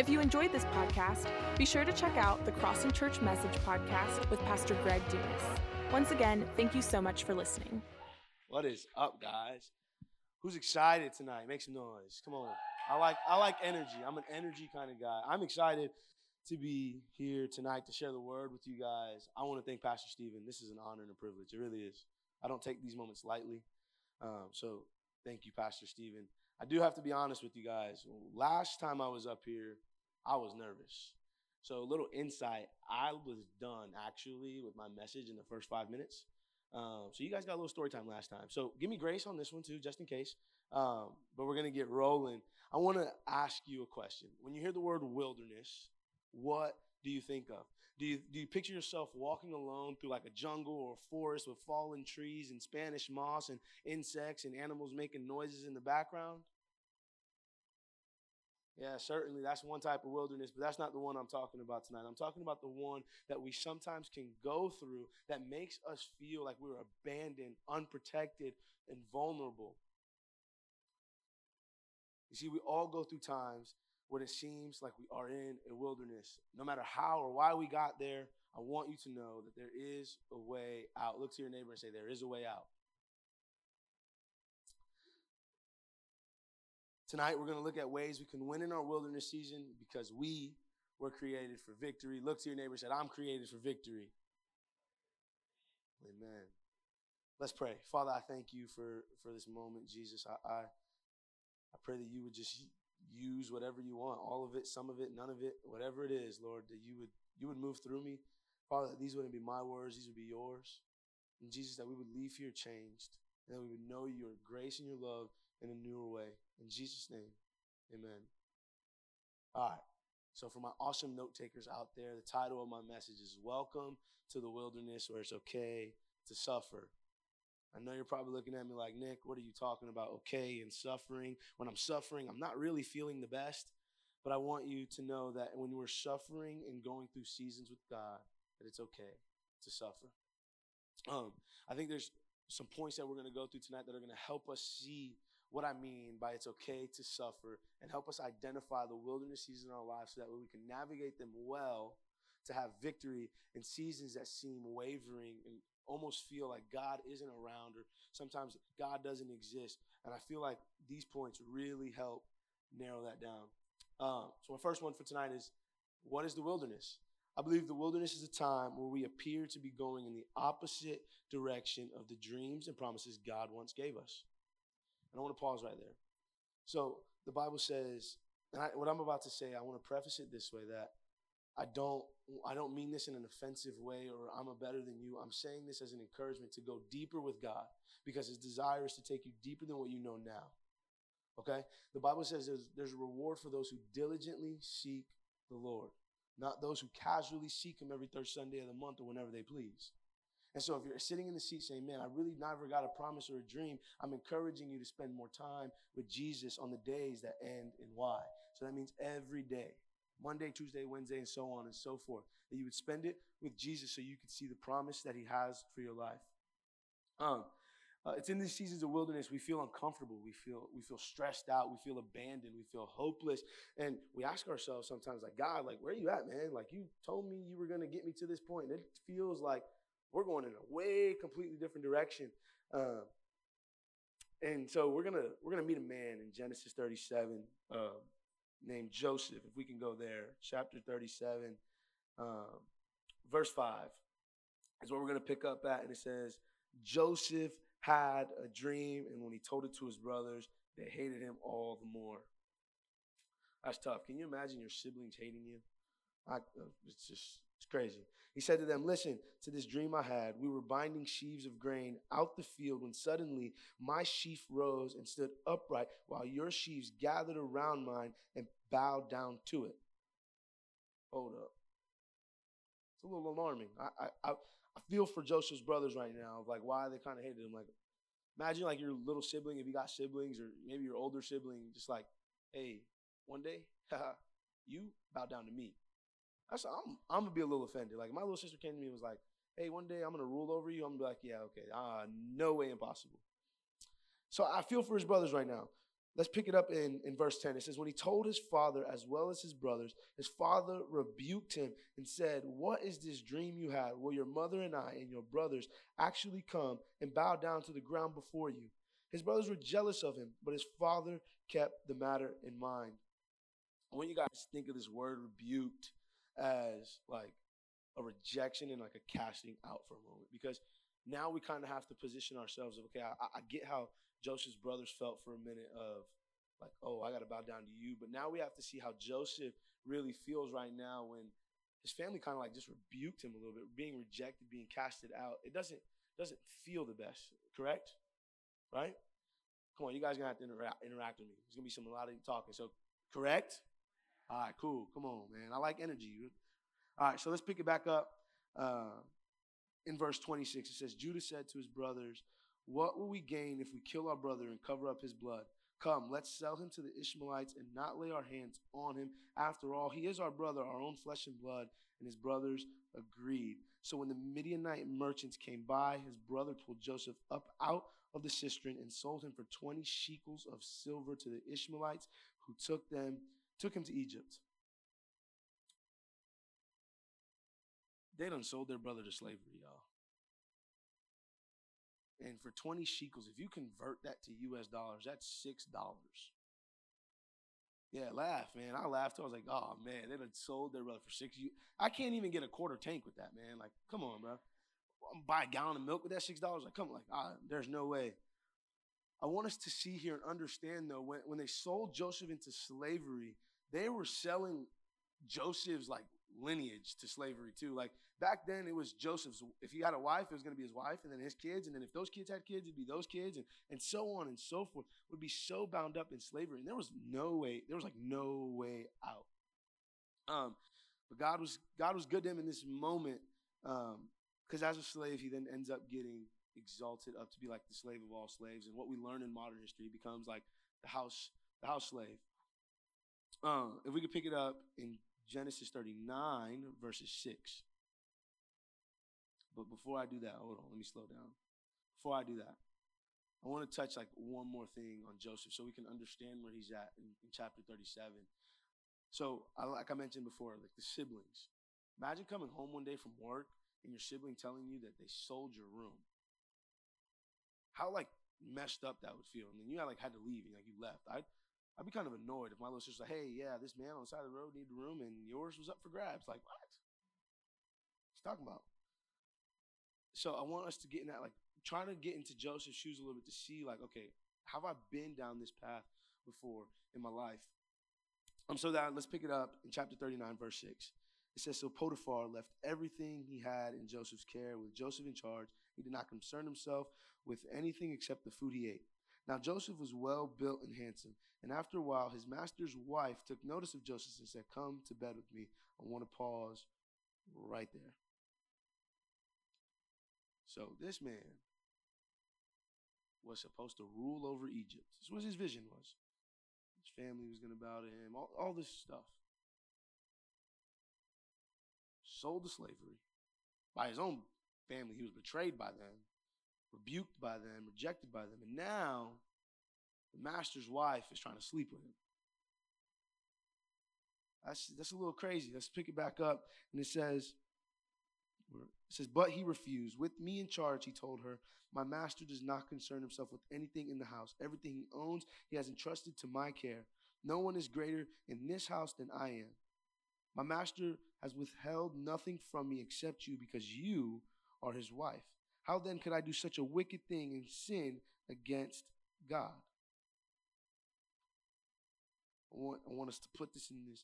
If you enjoyed this podcast, be sure to check out the Crossing Church Message podcast with Pastor Greg Dumas. Once again, thank you so much for listening. What is up, guys? Who's excited tonight? Make some noise. Come on. I like I like energy. I'm an energy kind of guy. I'm excited to be here tonight to share the word with you guys. I want to thank Pastor Stephen. This is an honor and a privilege. It really is. I don't take these moments lightly. Um, so thank you, Pastor Stephen. I do have to be honest with you guys. Last time I was up here, I was nervous. So a little insight, I was done actually with my message in the first five minutes. Um, so you guys got a little story time last time. So give me grace on this one too, just in case. Um, but we're gonna get rolling. I want to ask you a question. When you hear the word wilderness, what do you think of? Do you, do you picture yourself walking alone through like a jungle or a forest with fallen trees and Spanish moss and insects and animals making noises in the background? Yeah, certainly that's one type of wilderness, but that's not the one I'm talking about tonight. I'm talking about the one that we sometimes can go through that makes us feel like we're abandoned, unprotected, and vulnerable. You see, we all go through times when it seems like we are in a wilderness. No matter how or why we got there, I want you to know that there is a way out. Look to your neighbor and say, There is a way out. Tonight, we're going to look at ways we can win in our wilderness season because we were created for victory. Look to your neighbor and say, I'm created for victory. Amen. Let's pray. Father, I thank you for, for this moment, Jesus. I, I, I pray that you would just use whatever you want, all of it, some of it, none of it, whatever it is, Lord, that you would you would move through me. Father, these wouldn't be my words, these would be yours. And Jesus, that we would leave here changed, and that we would know your grace and your love in a newer way. In Jesus' name, amen. All right. So, for my awesome note takers out there, the title of my message is Welcome to the Wilderness Where It's Okay to Suffer. I know you're probably looking at me like, Nick, what are you talking about? Okay, and suffering. When I'm suffering, I'm not really feeling the best. But I want you to know that when we're suffering and going through seasons with God, that it's okay to suffer. Um, I think there's some points that we're going to go through tonight that are going to help us see what I mean by it's okay to suffer and help us identify the wilderness seasons in our lives so that way we can navigate them well to have victory in seasons that seem wavering and almost feel like God isn't around or sometimes God doesn't exist. And I feel like these points really help narrow that down. Um, so, my first one for tonight is what is the wilderness? I believe the wilderness is a time where we appear to be going in the opposite direction of the dreams and promises God once gave us. And I want to pause right there. So the Bible says, and I, what I'm about to say, I want to preface it this way that I don't I don't mean this in an offensive way or I'm a better than you. I'm saying this as an encouragement to go deeper with God because his desire is to take you deeper than what you know now. Okay? The Bible says there's, there's a reward for those who diligently seek the Lord, not those who casually seek him every third Sunday of the month or whenever they please. And so if you're sitting in the seat saying, man, I really never got a promise or a dream, I'm encouraging you to spend more time with Jesus on the days that end in Y. So that means every day. Monday, Tuesday, Wednesday, and so on and so forth. That you would spend it with Jesus so you could see the promise that He has for your life. Um, uh, it's in these seasons of wilderness we feel uncomfortable, we feel we feel stressed out, we feel abandoned, we feel hopeless, and we ask ourselves sometimes like, God, like where are you at, man? Like you told me you were going to get me to this point. And it feels like we're going in a way completely different direction. Uh, and so we're gonna we're gonna meet a man in Genesis 37 uh, named Joseph. If we can go there, chapter 37, um, verse 5 is where we're gonna pick up at, and it says Joseph had a dream, and when he told it to his brothers, they hated him all the more. That's tough. Can you imagine your siblings hating you? I, uh, it's just it's crazy. He said to them, Listen to this dream I had. We were binding sheaves of grain out the field when suddenly my sheaf rose and stood upright while your sheaves gathered around mine and bowed down to it. Hold up. It's a little alarming. I, I, I feel for Joseph's brothers right now like why they kind of hated him. Like, imagine like your little sibling, if you got siblings, or maybe your older sibling, just like, hey, one day, you bow down to me. I'm I'm gonna be a little offended. Like my little sister came to me and was like, "Hey, one day I'm gonna rule over you." I'm gonna be like, "Yeah, okay, uh, no way, impossible." So I feel for his brothers right now. Let's pick it up in, in verse 10. It says, When he told his father as well as his brothers, his father rebuked him and said, What is this dream you had? Will your mother and I and your brothers actually come and bow down to the ground before you? His brothers were jealous of him, but his father kept the matter in mind. Want you guys think of this word rebuked as like a rejection and like a casting out for a moment because now we kind of have to position ourselves of okay I, I get how joseph's brothers felt for a minute of like oh i got to bow down to you but now we have to see how joseph really feels right now when his family kind of like just rebuked him a little bit being rejected being casted out. It doesn't doesn't feel the best correct? Right? Come on you guys gonna have to interact, interact with me. There's gonna be some a lot of talking so correct all right, cool. Come on, man. I like energy. All right, so let's pick it back up. Uh, in verse 26, it says, Judah said to his brothers, What will we gain if we kill our brother and cover up his blood? Come, let's sell him to the Ishmaelites and not lay our hands on him. After all, he is our brother, our own flesh and blood. And his brothers agreed. So when the Midianite merchants came by, his brother pulled Joseph up out of the cistern and sold him for 20 shekels of silver to the Ishmaelites, who took them took him to Egypt. They done sold their brother to slavery, y'all. And for 20 shekels, if you convert that to US dollars, that's $6. Yeah, laugh, man. I laughed. I was like, oh, man, they done sold their brother for six. I can't even get a quarter tank with that, man. Like, come on, bro. I'm buy a gallon of milk with that $6. Like, come on. Like, ah, there's no way. I want us to see here and understand, though, when, when they sold Joseph into slavery, they were selling Joseph's like lineage to slavery too. Like back then, it was Joseph's. If he had a wife, it was going to be his wife, and then his kids, and then if those kids had kids, it'd be those kids, and and so on and so forth. Would be so bound up in slavery, and there was no way. There was like no way out. Um, but God was God was good to him in this moment. Um, because as a slave, he then ends up getting exalted up to be like the slave of all slaves, and what we learn in modern history becomes like the house the house slave. Um, if we could pick it up in Genesis 39, verses 6. But before I do that, hold on, let me slow down. Before I do that, I want to touch like one more thing on Joseph so we can understand where he's at in, in chapter 37. So, I, like I mentioned before, like the siblings. Imagine coming home one day from work and your sibling telling you that they sold your room. How like messed up that would feel. And then you had like had to leave and like you left. I I'd be kind of annoyed if my little sister's like, hey, yeah, this man on the side of the road needed room and yours was up for grabs. Like, what? What's talking about? So I want us to get in that, like, trying to get into Joseph's shoes a little bit to see, like, okay, have I been down this path before in my life? Um, so that let's pick it up in chapter 39, verse 6. It says, So Potiphar left everything he had in Joseph's care with Joseph in charge. He did not concern himself with anything except the food he ate. Now Joseph was well built and handsome, and after a while his master's wife took notice of Joseph and said, Come to bed with me. I want to pause right there. So this man was supposed to rule over Egypt. This was his vision was. His family was going to bow to him, all, all this stuff. Sold to slavery by his own family. He was betrayed by them rebuked by them, rejected by them. And now the master's wife is trying to sleep with him. That's, that's a little crazy. Let's pick it back up. And it says, it says, but he refused. With me in charge, he told her, my master does not concern himself with anything in the house. Everything he owns, he has entrusted to my care. No one is greater in this house than I am. My master has withheld nothing from me except you because you are his wife. How then could I do such a wicked thing and sin against God? I want, I want us to put this in this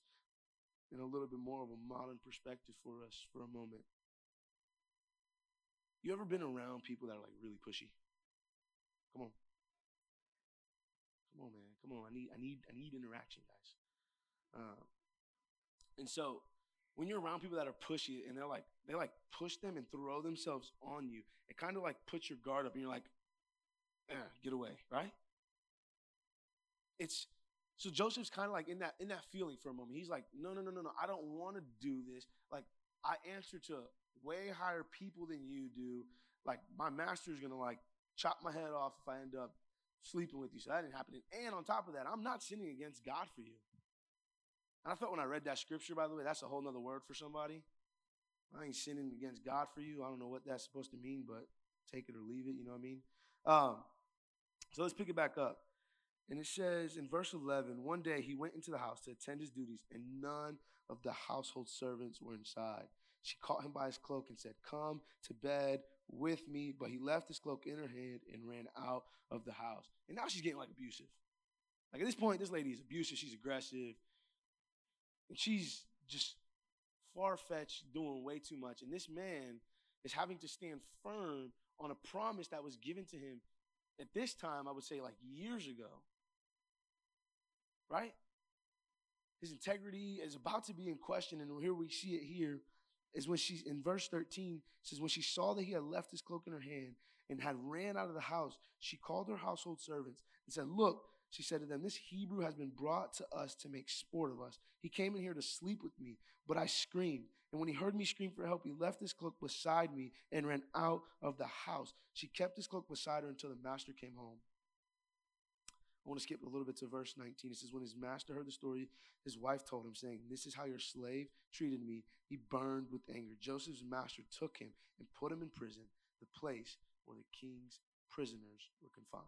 in a little bit more of a modern perspective for us for a moment. You ever been around people that are like really pushy? Come on. Come on, man. Come on. I need I need I need interaction, guys. Uh, and so when you're around people that are pushy and they're like they like push them and throw themselves on you, it kind of like puts your guard up and you're like, eh, get away, right? It's so Joseph's kind of like in that in that feeling for a moment. He's like, no, no, no, no, no. I don't want to do this. Like I answer to way higher people than you do. Like my master's gonna like chop my head off if I end up sleeping with you. So that didn't happen. And on top of that, I'm not sinning against God for you. I thought when I read that scripture, by the way, that's a whole nother word for somebody. I ain't sinning against God for you. I don't know what that's supposed to mean, but take it or leave it. You know what I mean? Um, so let's pick it back up. And it says in verse 11 one day he went into the house to attend his duties, and none of the household servants were inside. She caught him by his cloak and said, Come to bed with me. But he left his cloak in her hand and ran out of the house. And now she's getting like abusive. Like at this point, this lady is abusive. She's aggressive. And she's just far fetched, doing way too much. And this man is having to stand firm on a promise that was given to him at this time, I would say like years ago. Right? His integrity is about to be in question, and here we see it here is when she's in verse 13 says when she saw that he had left his cloak in her hand and had ran out of the house she called her household servants and said look she said to them this hebrew has been brought to us to make sport of us he came in here to sleep with me but i screamed and when he heard me scream for help he left his cloak beside me and ran out of the house she kept his cloak beside her until the master came home I want to skip a little bit to verse 19. It says, When his master heard the story, his wife told him, saying, This is how your slave treated me. He burned with anger. Joseph's master took him and put him in prison, the place where the king's prisoners were confined.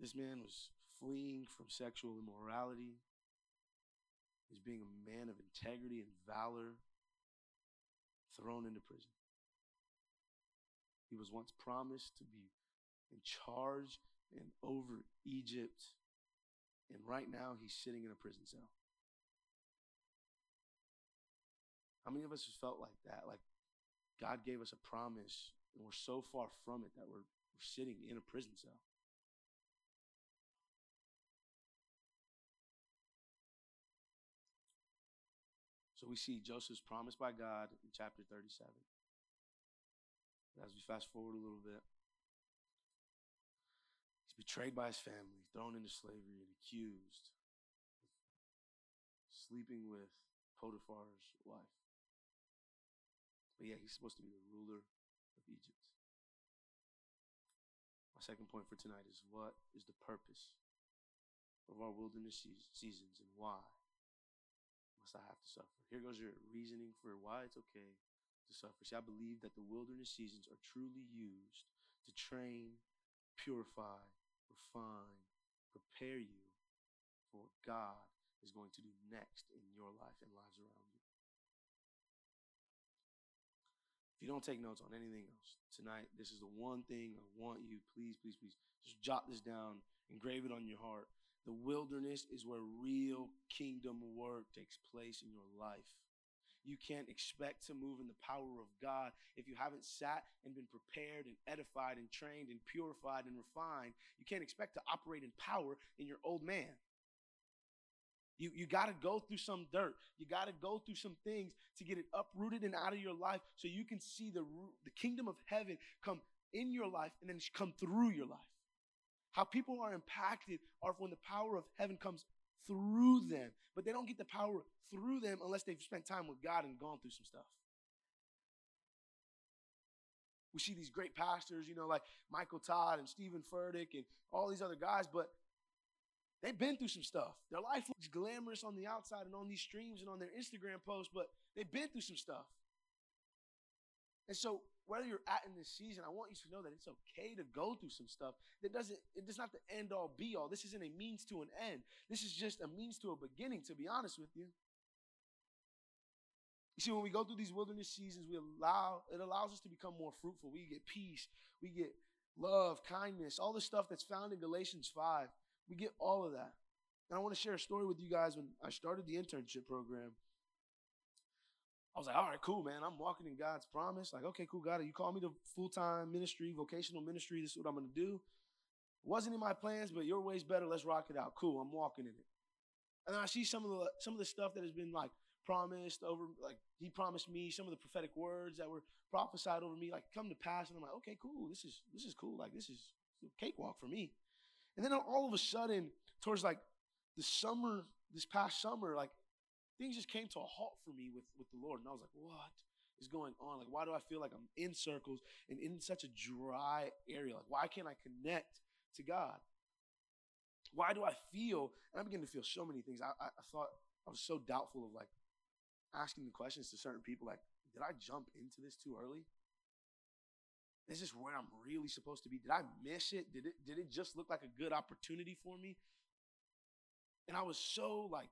This man was fleeing from sexual immorality. He's being a man of integrity and valor thrown into prison. He was once promised to be in charge and over Egypt, and right now he's sitting in a prison cell. How many of us have felt like that? Like God gave us a promise, and we're so far from it that we're, we're sitting in a prison cell. We see Joseph's promised by God in chapter 37. As we fast forward a little bit, he's betrayed by his family, thrown into slavery, and accused of sleeping with Potiphar's wife. But yeah, he's supposed to be the ruler of Egypt. My second point for tonight is what is the purpose of our wilderness seasons and why must I have to suffer? Here goes your reasoning for why it's okay to suffer. See, I believe that the wilderness seasons are truly used to train, purify, refine, prepare you for what God is going to do next in your life and lives around you. If you don't take notes on anything else tonight, this is the one thing I want you, please, please, please, just jot this down, engrave it on your heart. The wilderness is where real kingdom work takes place in your life. You can't expect to move in the power of God if you haven't sat and been prepared and edified and trained and purified and refined. You can't expect to operate in power in your old man. You, you got to go through some dirt. You got to go through some things to get it uprooted and out of your life so you can see the, the kingdom of heaven come in your life and then come through your life. How people are impacted are when the power of heaven comes through them, but they don't get the power through them unless they've spent time with God and gone through some stuff. We see these great pastors, you know, like Michael Todd and Steven Furtick and all these other guys, but they've been through some stuff. Their life looks glamorous on the outside and on these streams and on their Instagram posts, but they've been through some stuff. And so whether you're at in this season, I want you to know that it's okay to go through some stuff. That doesn't, it does not the end all be all. This isn't a means to an end. This is just a means to a beginning, to be honest with you. You see, when we go through these wilderness seasons, we allow it allows us to become more fruitful. We get peace, we get love, kindness, all the stuff that's found in Galatians 5. We get all of that. And I want to share a story with you guys when I started the internship program. I was like, all right, cool, man. I'm walking in God's promise. Like, okay, cool, God, you call me to full time ministry, vocational ministry. This is what I'm going to do. Wasn't in my plans, but your way's better. Let's rock it out. Cool, I'm walking in it. And I see some of the some of the stuff that has been like promised over, like He promised me some of the prophetic words that were prophesied over me, like come to pass. And I'm like, okay, cool. This is this is cool. Like this is a cakewalk for me. And then all of a sudden, towards like the summer, this past summer, like things just came to a halt for me with, with the Lord. And I was like, what is going on? Like, why do I feel like I'm in circles and in such a dry area? Like, why can't I connect to God? Why do I feel? And I begin to feel so many things. I, I, I thought I was so doubtful of like asking the questions to certain people like, did I jump into this too early? Is this where I'm really supposed to be? Did I miss it? Did it did it just look like a good opportunity for me? And I was so like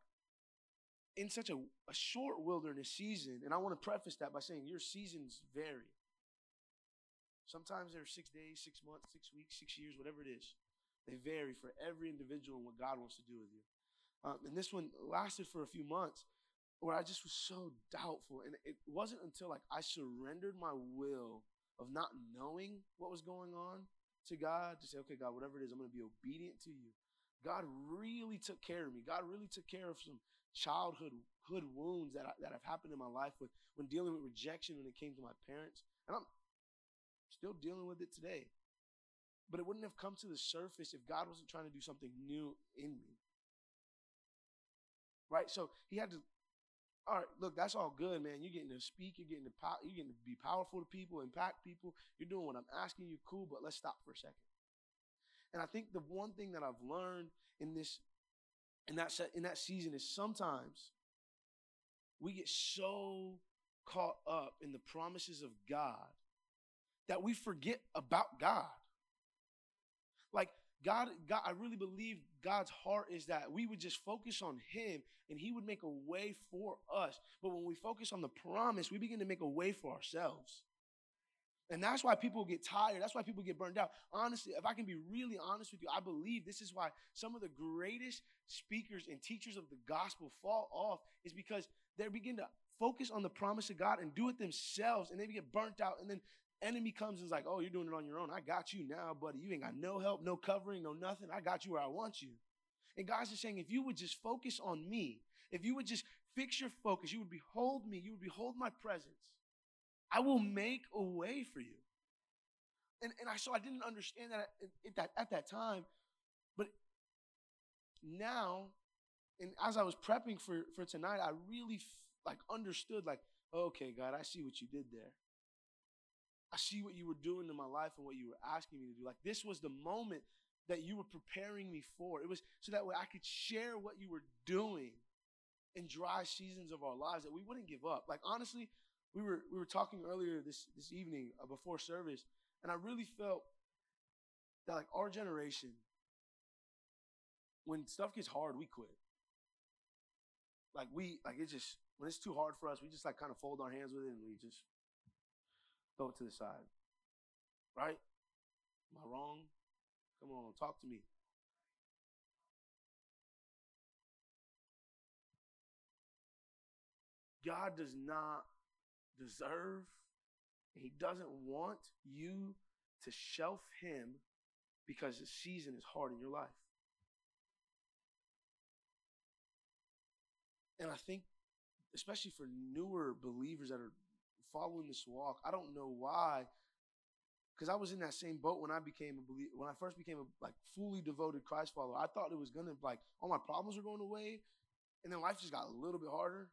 in such a, a short wilderness season, and I want to preface that by saying your seasons vary. Sometimes they're six days, six months, six weeks, six years, whatever it is. They vary for every individual and what God wants to do with you. Um, and this one lasted for a few months where I just was so doubtful. And it wasn't until like I surrendered my will of not knowing what was going on to God to say, okay, God, whatever it is, I'm going to be obedient to you. God really took care of me. God really took care of some childhood hood wounds that, I, that have happened in my life with when dealing with rejection when it came to my parents. And I'm still dealing with it today. But it wouldn't have come to the surface if God wasn't trying to do something new in me. Right? So he had to all right, look, that's all good, man. You're getting to speak, you're getting to pow- you're getting to be powerful to people, impact people. You're doing what I'm asking you, cool, but let's stop for a second. And I think the one thing that I've learned in this in that in that season is sometimes we get so caught up in the promises of God that we forget about God. Like God, God, I really believe God's heart is that we would just focus on Him and He would make a way for us. But when we focus on the promise, we begin to make a way for ourselves. And that's why people get tired. That's why people get burned out. Honestly, if I can be really honest with you, I believe this is why some of the greatest speakers and teachers of the gospel fall off is because they begin to focus on the promise of God and do it themselves and they get burnt out. And then enemy comes and is like, oh, you're doing it on your own. I got you now, buddy. You ain't got no help, no covering, no nothing. I got you where I want you. And God's just saying, if you would just focus on me, if you would just fix your focus, you would behold me, you would behold my presence. I will make a way for you. And, and I so I didn't understand that at, that at that time, but now, and as I was prepping for for tonight, I really f- like understood like, okay, God, I see what you did there. I see what you were doing in my life and what you were asking me to do. Like this was the moment that you were preparing me for. It was so that way I could share what you were doing in dry seasons of our lives that we wouldn't give up. Like honestly, we were we were talking earlier this this evening uh, before service, and I really felt that like our generation, when stuff gets hard, we quit. Like we like it just when it's too hard for us, we just like kind of fold our hands with it and we just throw it to the side. Right? Am I wrong? Come on, talk to me. God does not deserve, He doesn't want you to shelf Him because the season is hard in your life. And I think, especially for newer believers that are following this walk. I don't know why, because I was in that same boat when I became a believer. When I first became a like fully devoted Christ follower, I thought it was gonna like all my problems were going away, and then life just got a little bit harder.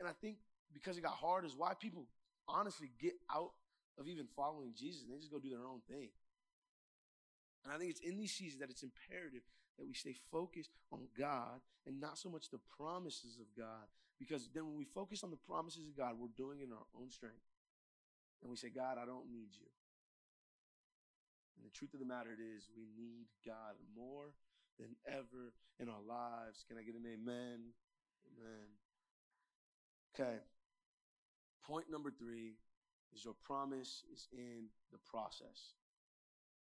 And I think because it got hard is why people honestly get out of even following Jesus. and They just go do their own thing. And I think it's in these seasons that it's imperative that we stay focused on God and not so much the promises of God because then when we focus on the promises of God, we're doing it in our own strength. And we say, God, I don't need you. And the truth of the matter is, we need God more than ever in our lives. Can I get an amen? Amen. Okay. Point number three is your promise is in the process.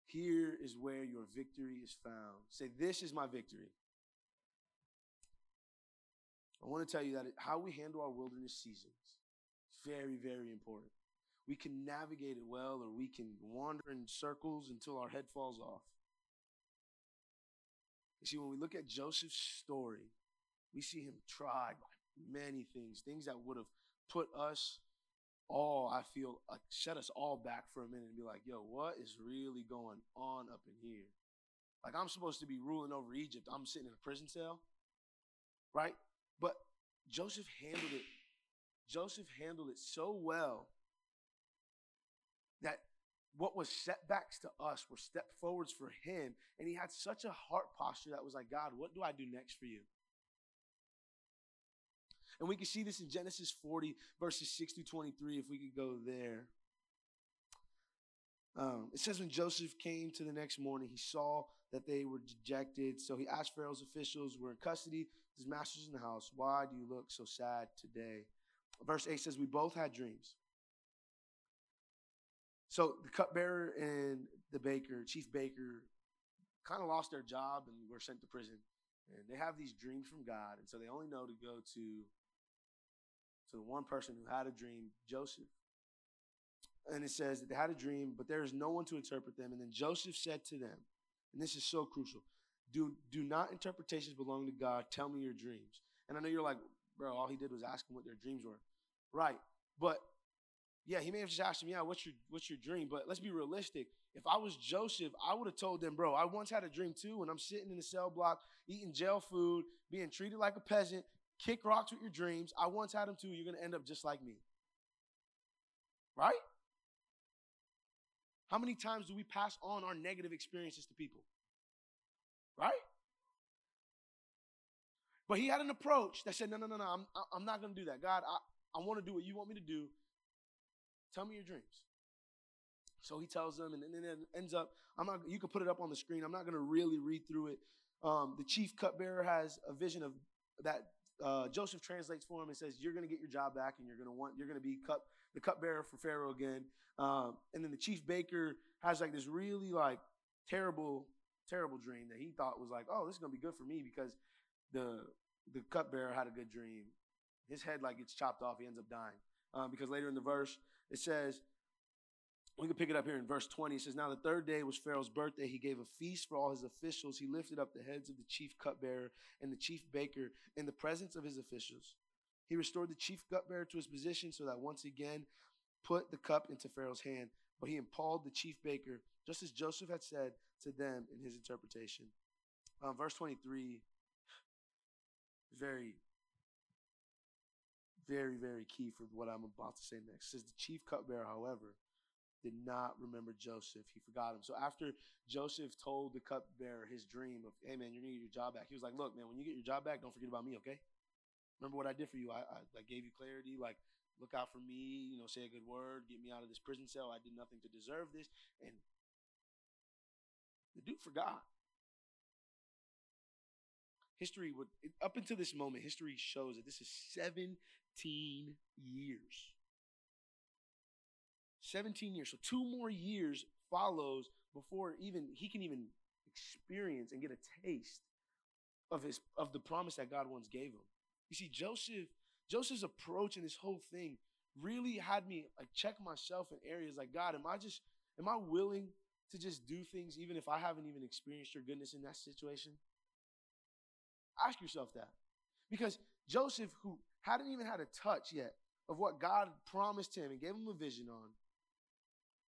Here is where your victory is found. Say, This is my victory. I want to tell you that how we handle our wilderness seasons very, very important. We can navigate it well, or we can wander in circles until our head falls off. You see, when we look at Joseph's story, we see him tried by many things, things that would have put us all, I feel, like set us all back for a minute and be like, yo, what is really going on up in here? Like, I'm supposed to be ruling over Egypt. I'm sitting in a prison cell, right? But Joseph handled it Joseph handled it so well that what was setbacks to us were step forwards for him. And he had such a heart posture that was like, God, what do I do next for you? And we can see this in Genesis 40, verses 6 through 23, if we could go there. Um, it says, when Joseph came to the next morning, he saw that they were dejected. So he asked Pharaoh's officials, were in custody, his masters in the house, why do you look so sad today? Verse 8 says, We both had dreams. So the cupbearer and the baker, chief baker, kind of lost their job and were sent to prison. And they have these dreams from God, and so they only know to go to to the one person who had a dream, Joseph. And it says that they had a dream, but there is no one to interpret them. And then Joseph said to them, and this is so crucial do, do not interpretations belong to God. Tell me your dreams. And I know you're like, bro, all he did was ask them what their dreams were. Right. But yeah, he may have just asked him, yeah, what's your what's your dream? But let's be realistic. If I was Joseph, I would have told them, bro, I once had a dream too, and I'm sitting in the cell block, eating jail food, being treated like a peasant, kick rocks with your dreams. I once had them too. You're gonna end up just like me. Right? How many times do we pass on our negative experiences to people? Right? But he had an approach that said, no, no, no, no, I'm, I'm not going to do that. God, I, I want to do what you want me to do. Tell me your dreams. So he tells them, and then it ends up, I'm not, you can put it up on the screen. I'm not going to really read through it. Um, the chief cupbearer has a vision of that uh, Joseph translates for him and says, "You're going to get your job back, and you're going to want you're going to be cup the cupbearer for Pharaoh again." Um, and then the chief baker has like this really like terrible, terrible dream that he thought was like, "Oh, this is going to be good for me because the the cupbearer had a good dream." His head like gets chopped off. He ends up dying um, because later in the verse it says we can pick it up here in verse 20. It says, Now the third day was Pharaoh's birthday. He gave a feast for all his officials. He lifted up the heads of the chief cupbearer and the chief baker in the presence of his officials. He restored the chief cupbearer to his position so that once again put the cup into Pharaoh's hand. But he impaled the chief baker, just as Joseph had said to them in his interpretation. Um, verse 23, very, very, very key for what I'm about to say next. It says, The chief cupbearer, however, did not remember Joseph. He forgot him. So after Joseph told the cupbearer his dream of, hey man, you're gonna get your job back. He was like, look, man, when you get your job back, don't forget about me, okay? Remember what I did for you. I, I, I gave you clarity, like look out for me, you know, say a good word, get me out of this prison cell. I did nothing to deserve this. And the dude forgot. History would up until this moment, history shows that this is 17 years 17 years. So two more years follows before even he can even experience and get a taste of his of the promise that God once gave him. You see, Joseph, Joseph's approach in this whole thing really had me like check myself in areas like God, am I just am I willing to just do things even if I haven't even experienced your goodness in that situation? Ask yourself that. Because Joseph, who hadn't even had a touch yet of what God promised him and gave him a vision on,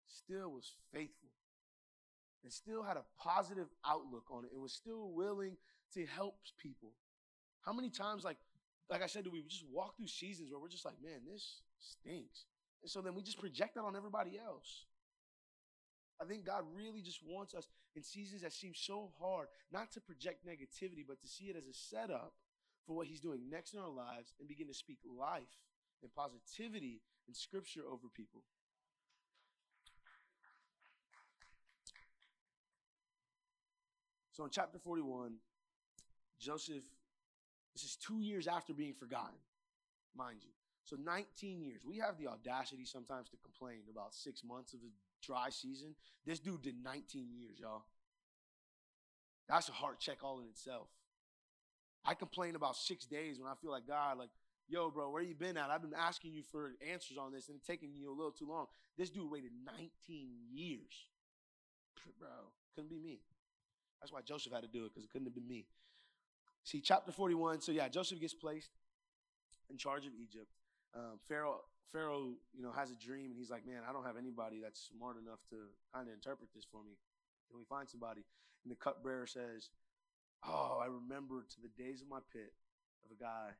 still was faithful and still had a positive outlook on it and was still willing to help people. How many times, like, like I said, do we just walk through seasons where we're just like, man, this stinks. And so then we just project that on everybody else. I think God really just wants us in seasons that seem so hard, not to project negativity, but to see it as a setup for what He's doing next in our lives and begin to speak life and positivity and scripture over people. So in chapter 41, Joseph, this is two years after being forgotten, mind you. So 19 years. We have the audacity sometimes to complain about six months of a dry season. This dude did 19 years, y'all. That's a heart check all in itself. I complain about six days when I feel like God, like, yo, bro, where you been at? I've been asking you for answers on this and it's taking you a little too long. This dude waited 19 years. Bro, couldn't be me. That's why Joseph had to do it because it couldn't have been me. See, chapter 41. So, yeah, Joseph gets placed in charge of Egypt. Um, Pharaoh, Pharaoh, you know, has a dream and he's like, man, I don't have anybody that's smart enough to kind of interpret this for me. Can we find somebody? And the cupbearer says, oh, I remember to the days of my pit of a guy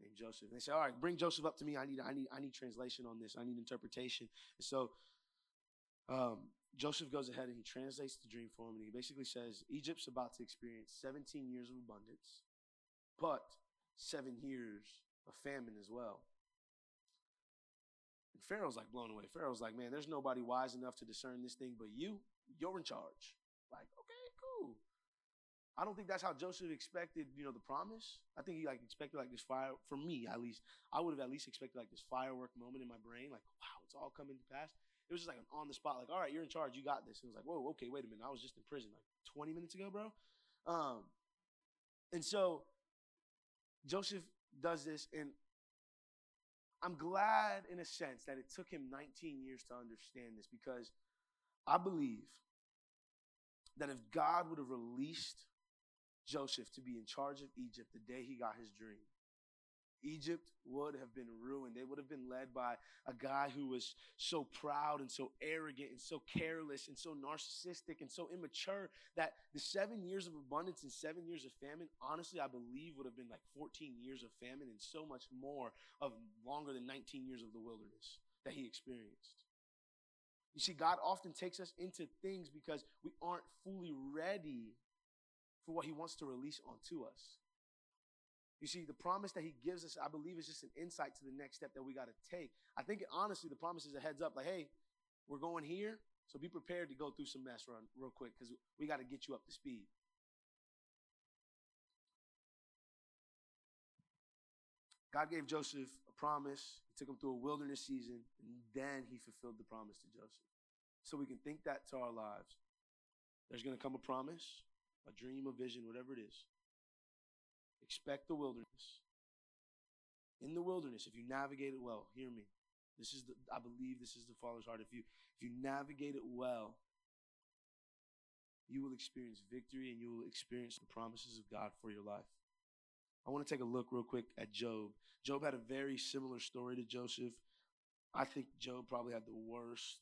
named Joseph. And they say, all right, bring Joseph up to me. I need, I need, I need translation on this. I need interpretation. And so um, Joseph goes ahead and he translates the dream for him. And he basically says, Egypt's about to experience 17 years of abundance, but seven years of famine as well. And Pharaoh's like blown away. Pharaoh's like, man, there's nobody wise enough to discern this thing but you. You're in charge. Like, okay, cool. I don't think that's how Joseph expected, you know, the promise. I think he like expected like this fire for me at least. I would have at least expected like this firework moment in my brain, like, wow, it's all coming to pass. It was just like an on the spot, like, all right, you're in charge, you got this. And it was like, whoa, okay, wait a minute, I was just in prison like 20 minutes ago, bro. Um, and so Joseph does this, and I'm glad in a sense that it took him 19 years to understand this because I believe that if God would have released Joseph to be in charge of Egypt the day he got his dream, Egypt would have been ruined. They would have been led by a guy who was so proud and so arrogant and so careless and so narcissistic and so immature that the seven years of abundance and seven years of famine, honestly, I believe would have been like 14 years of famine and so much more of longer than 19 years of the wilderness that he experienced. You see, God often takes us into things because we aren't fully ready for what He wants to release onto us. You see, the promise that He gives us, I believe, is just an insight to the next step that we got to take. I think, honestly, the promise is a heads up like, hey, we're going here, so be prepared to go through some mess run real quick because we got to get you up to speed. God gave Joseph a promise. He took him through a wilderness season, and then he fulfilled the promise to Joseph. So we can think that to our lives. There's going to come a promise, a dream, a vision, whatever it is. Expect the wilderness. In the wilderness, if you navigate it well, hear me. This is the I believe this is the Father's heart. If you if you navigate it well, you will experience victory and you will experience the promises of God for your life. I want to take a look real quick at Job. Job had a very similar story to Joseph. I think Job probably had the worst.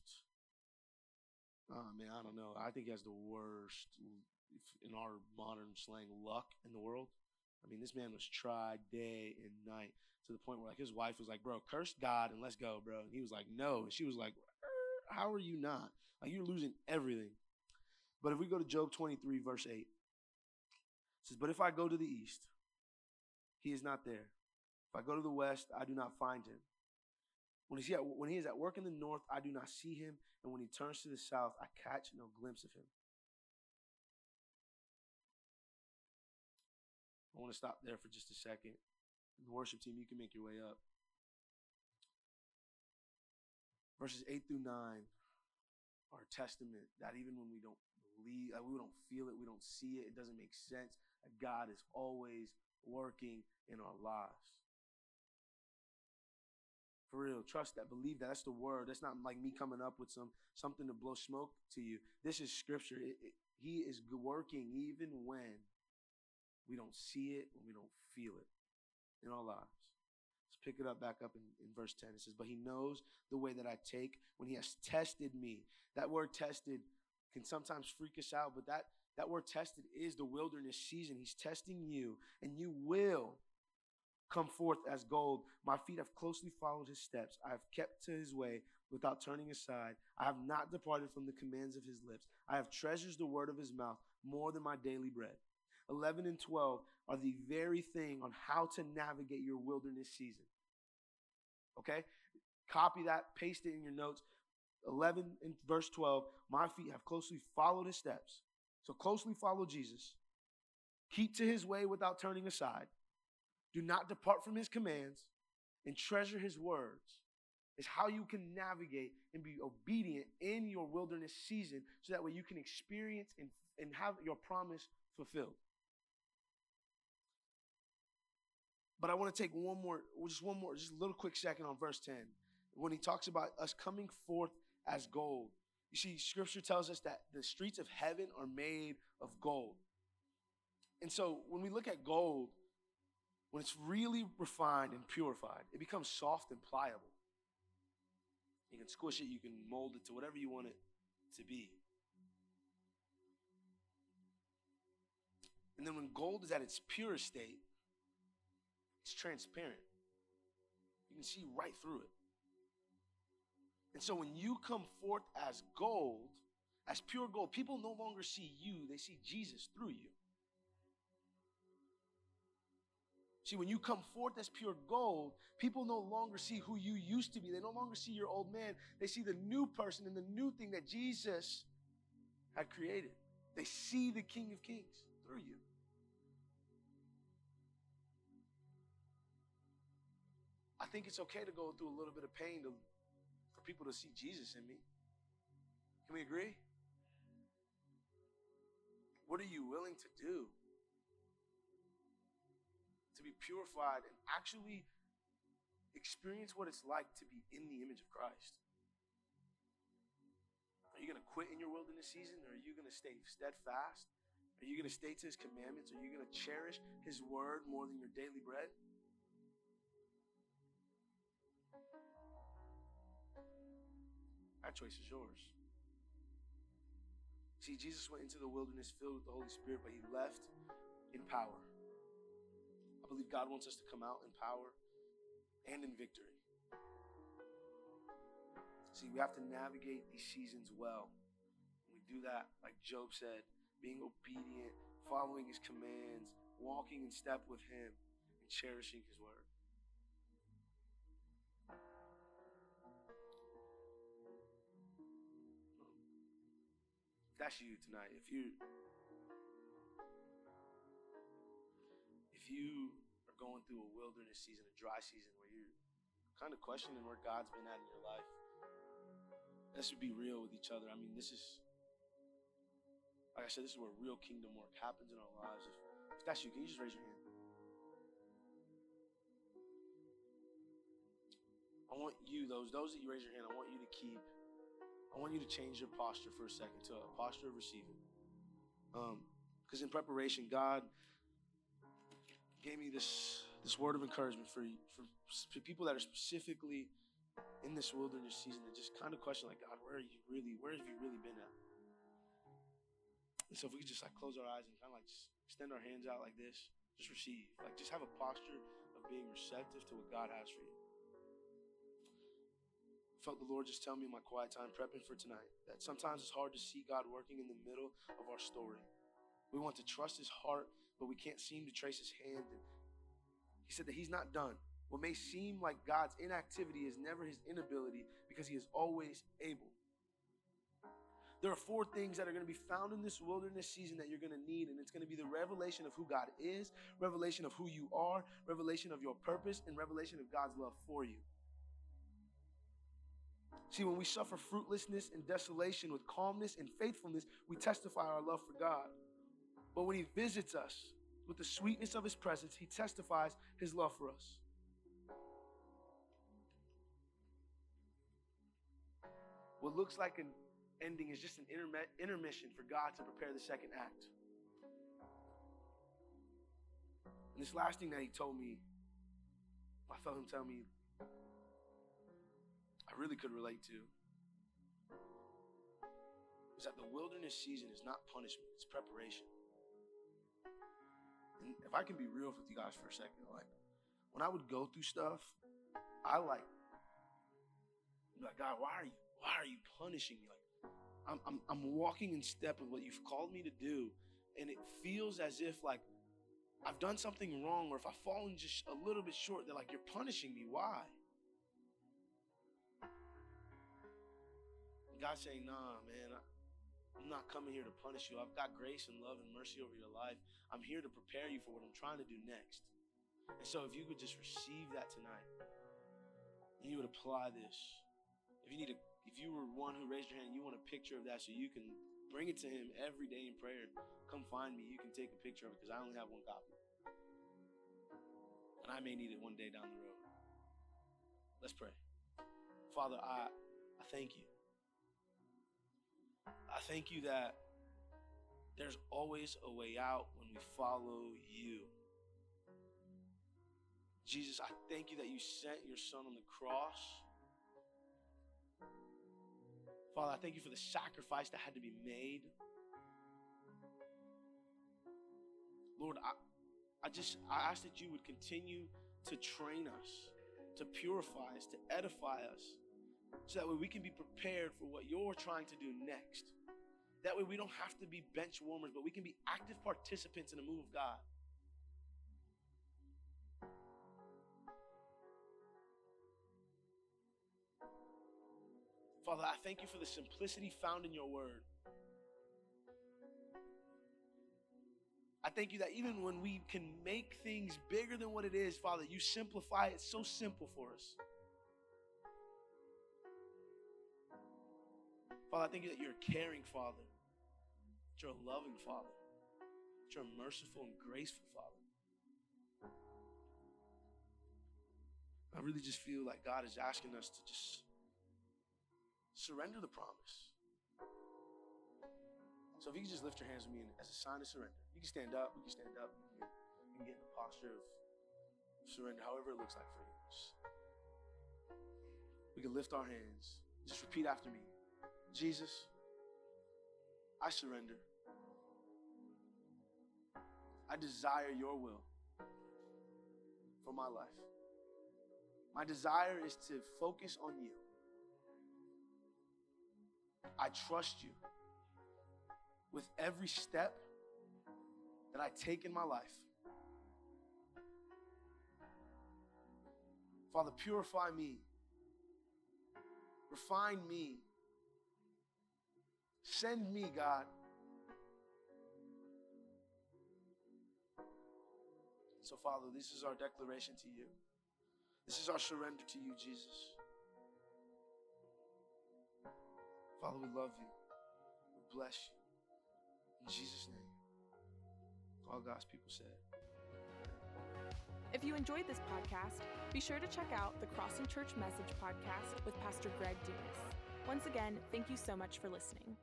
Oh man, I don't know. I think he has the worst, in our modern slang, luck in the world. I mean, this man was tried day and night to the point where like his wife was like, "Bro, curse God and let's go, bro." And he was like, "No," and she was like, er, "How are you not? Like you're losing everything." But if we go to Job 23, verse 8, it says, But if I go to the east, he is not there. If I go to the west, I do not find him. When, he's at, when he is at work in the north, I do not see him. And when he turns to the south, I catch no glimpse of him. I want to stop there for just a second. the worship team, you can make your way up. Verses 8 through 9 are testament that even when we don't believe, we don't feel it, we don't see it, it doesn't make sense, that God is always working in our lives. For real, trust that, believe that. That's the word. That's not like me coming up with some something to blow smoke to you. This is scripture. It, it, he is working even when we don't see it, when we don't feel it in our lives. Let's pick it up back up in, in verse 10. It says, But he knows the way that I take when he has tested me. That word tested can sometimes freak us out, but that that word tested is the wilderness season. He's testing you, and you will come forth as gold. My feet have closely followed his steps. I have kept to his way without turning aside. I have not departed from the commands of his lips. I have treasured the word of his mouth more than my daily bread. 11 and 12 are the very thing on how to navigate your wilderness season. Okay? Copy that, paste it in your notes. 11 and verse 12 My feet have closely followed his steps. So closely follow Jesus. Keep to his way without turning aside. Do not depart from his commands and treasure his words. Is how you can navigate and be obedient in your wilderness season so that way you can experience and, and have your promise fulfilled. But I want to take one more, just one more, just a little quick second on verse 10. When he talks about us coming forth as gold. You see, scripture tells us that the streets of heaven are made of gold. And so when we look at gold, when it's really refined and purified, it becomes soft and pliable. You can squish it, you can mold it to whatever you want it to be. And then when gold is at its purest state, it's transparent. You can see right through it. And so when you come forth as gold, as pure gold, people no longer see you, they see Jesus through you. See, when you come forth as pure gold, people no longer see who you used to be. They no longer see your old man. They see the new person and the new thing that Jesus had created. They see the King of Kings through you. Think it's okay to go through a little bit of pain to, for people to see Jesus in me. Can we agree? What are you willing to do to be purified and actually experience what it's like to be in the image of Christ? Are you going to quit in your wilderness season or are you going to stay steadfast? Are you going to stay to his commandments? Are you going to cherish his word more than your daily bread? That choice is yours. See, Jesus went into the wilderness filled with the Holy Spirit, but he left in power. I believe God wants us to come out in power and in victory. See, we have to navigate these seasons well. We do that, like Job said, being obedient, following his commands, walking in step with him, and cherishing his word. That's you tonight, if you if you are going through a wilderness season, a dry season where you're kind of questioning where God's been at in your life, let's be real with each other. I mean, this is like I said, this is where real kingdom work happens in our lives. If, if that's you, can you just raise your hand? I want you, those those that you raise your hand, I want you to keep I want you to change your posture for a second to a posture of receiving. Because um, in preparation, God gave me this this word of encouragement for, for for people that are specifically in this wilderness season that just kind of question like God, where are you really? Where have you really been at? And so if we could just like close our eyes and kind of like just extend our hands out like this, just receive, like just have a posture of being receptive to what God has for you felt the Lord just tell me in my quiet time prepping for tonight that sometimes it's hard to see God working in the middle of our story. We want to trust his heart, but we can't seem to trace his hand. And he said that he's not done. What may seem like God's inactivity is never his inability because he is always able. There are four things that are going to be found in this wilderness season that you're going to need, and it's going to be the revelation of who God is, revelation of who you are, revelation of your purpose, and revelation of God's love for you. See, when we suffer fruitlessness and desolation with calmness and faithfulness, we testify our love for God. But when He visits us with the sweetness of His presence, He testifies His love for us. What looks like an ending is just an intermission for God to prepare the second act. And this last thing that He told me, I felt Him tell me I really could relate to is that the wilderness season is not punishment, it's preparation. And if I can be real with you guys for a second, like when I would go through stuff, I like like God, why are you why are you punishing me? Like I'm I'm I'm walking in step with what you've called me to do, and it feels as if like I've done something wrong, or if I've fallen just a little bit short, they're like, you're punishing me. Why? God's saying, nah, man, I'm not coming here to punish you. I've got grace and love and mercy over your life. I'm here to prepare you for what I'm trying to do next. And so if you could just receive that tonight, you would apply this. If you need a if you were one who raised your hand and you want a picture of that so you can bring it to him every day in prayer, come find me. You can take a picture of it because I only have one copy. And I may need it one day down the road. Let's pray. Father, I, I thank you I thank you that there's always a way out when we follow you. Jesus, I thank you that you sent your son on the cross. Father, I thank you for the sacrifice that had to be made. Lord, I, I just I ask that you would continue to train us, to purify us, to edify us, so that way we can be prepared for what you're trying to do next. That way we don't have to be bench warmers, but we can be active participants in the move of God. Father, I thank you for the simplicity found in your word. I thank you that even when we can make things bigger than what it is, Father, you simplify it so simple for us. Father, I thank you that you're a caring Father, that you're a loving Father, that you're a merciful and graceful Father. I really just feel like God is asking us to just surrender the promise. So if you can just lift your hands with me as a sign of surrender, you can stand up, you can stand up, you can, you can get in a posture of surrender, however it looks like for you. Just, we can lift our hands. Just repeat after me Jesus, I surrender. I desire your will for my life. My desire is to focus on you. I trust you with every step that I take in my life. Father, purify me, refine me, send me, God. So, Father, this is our declaration to you. This is our surrender to you, Jesus. Father, we love you. We bless you. In Jesus' name. All God's people said. If you enjoyed this podcast, be sure to check out the Crossing Church Message podcast with Pastor Greg Dumas. Once again, thank you so much for listening.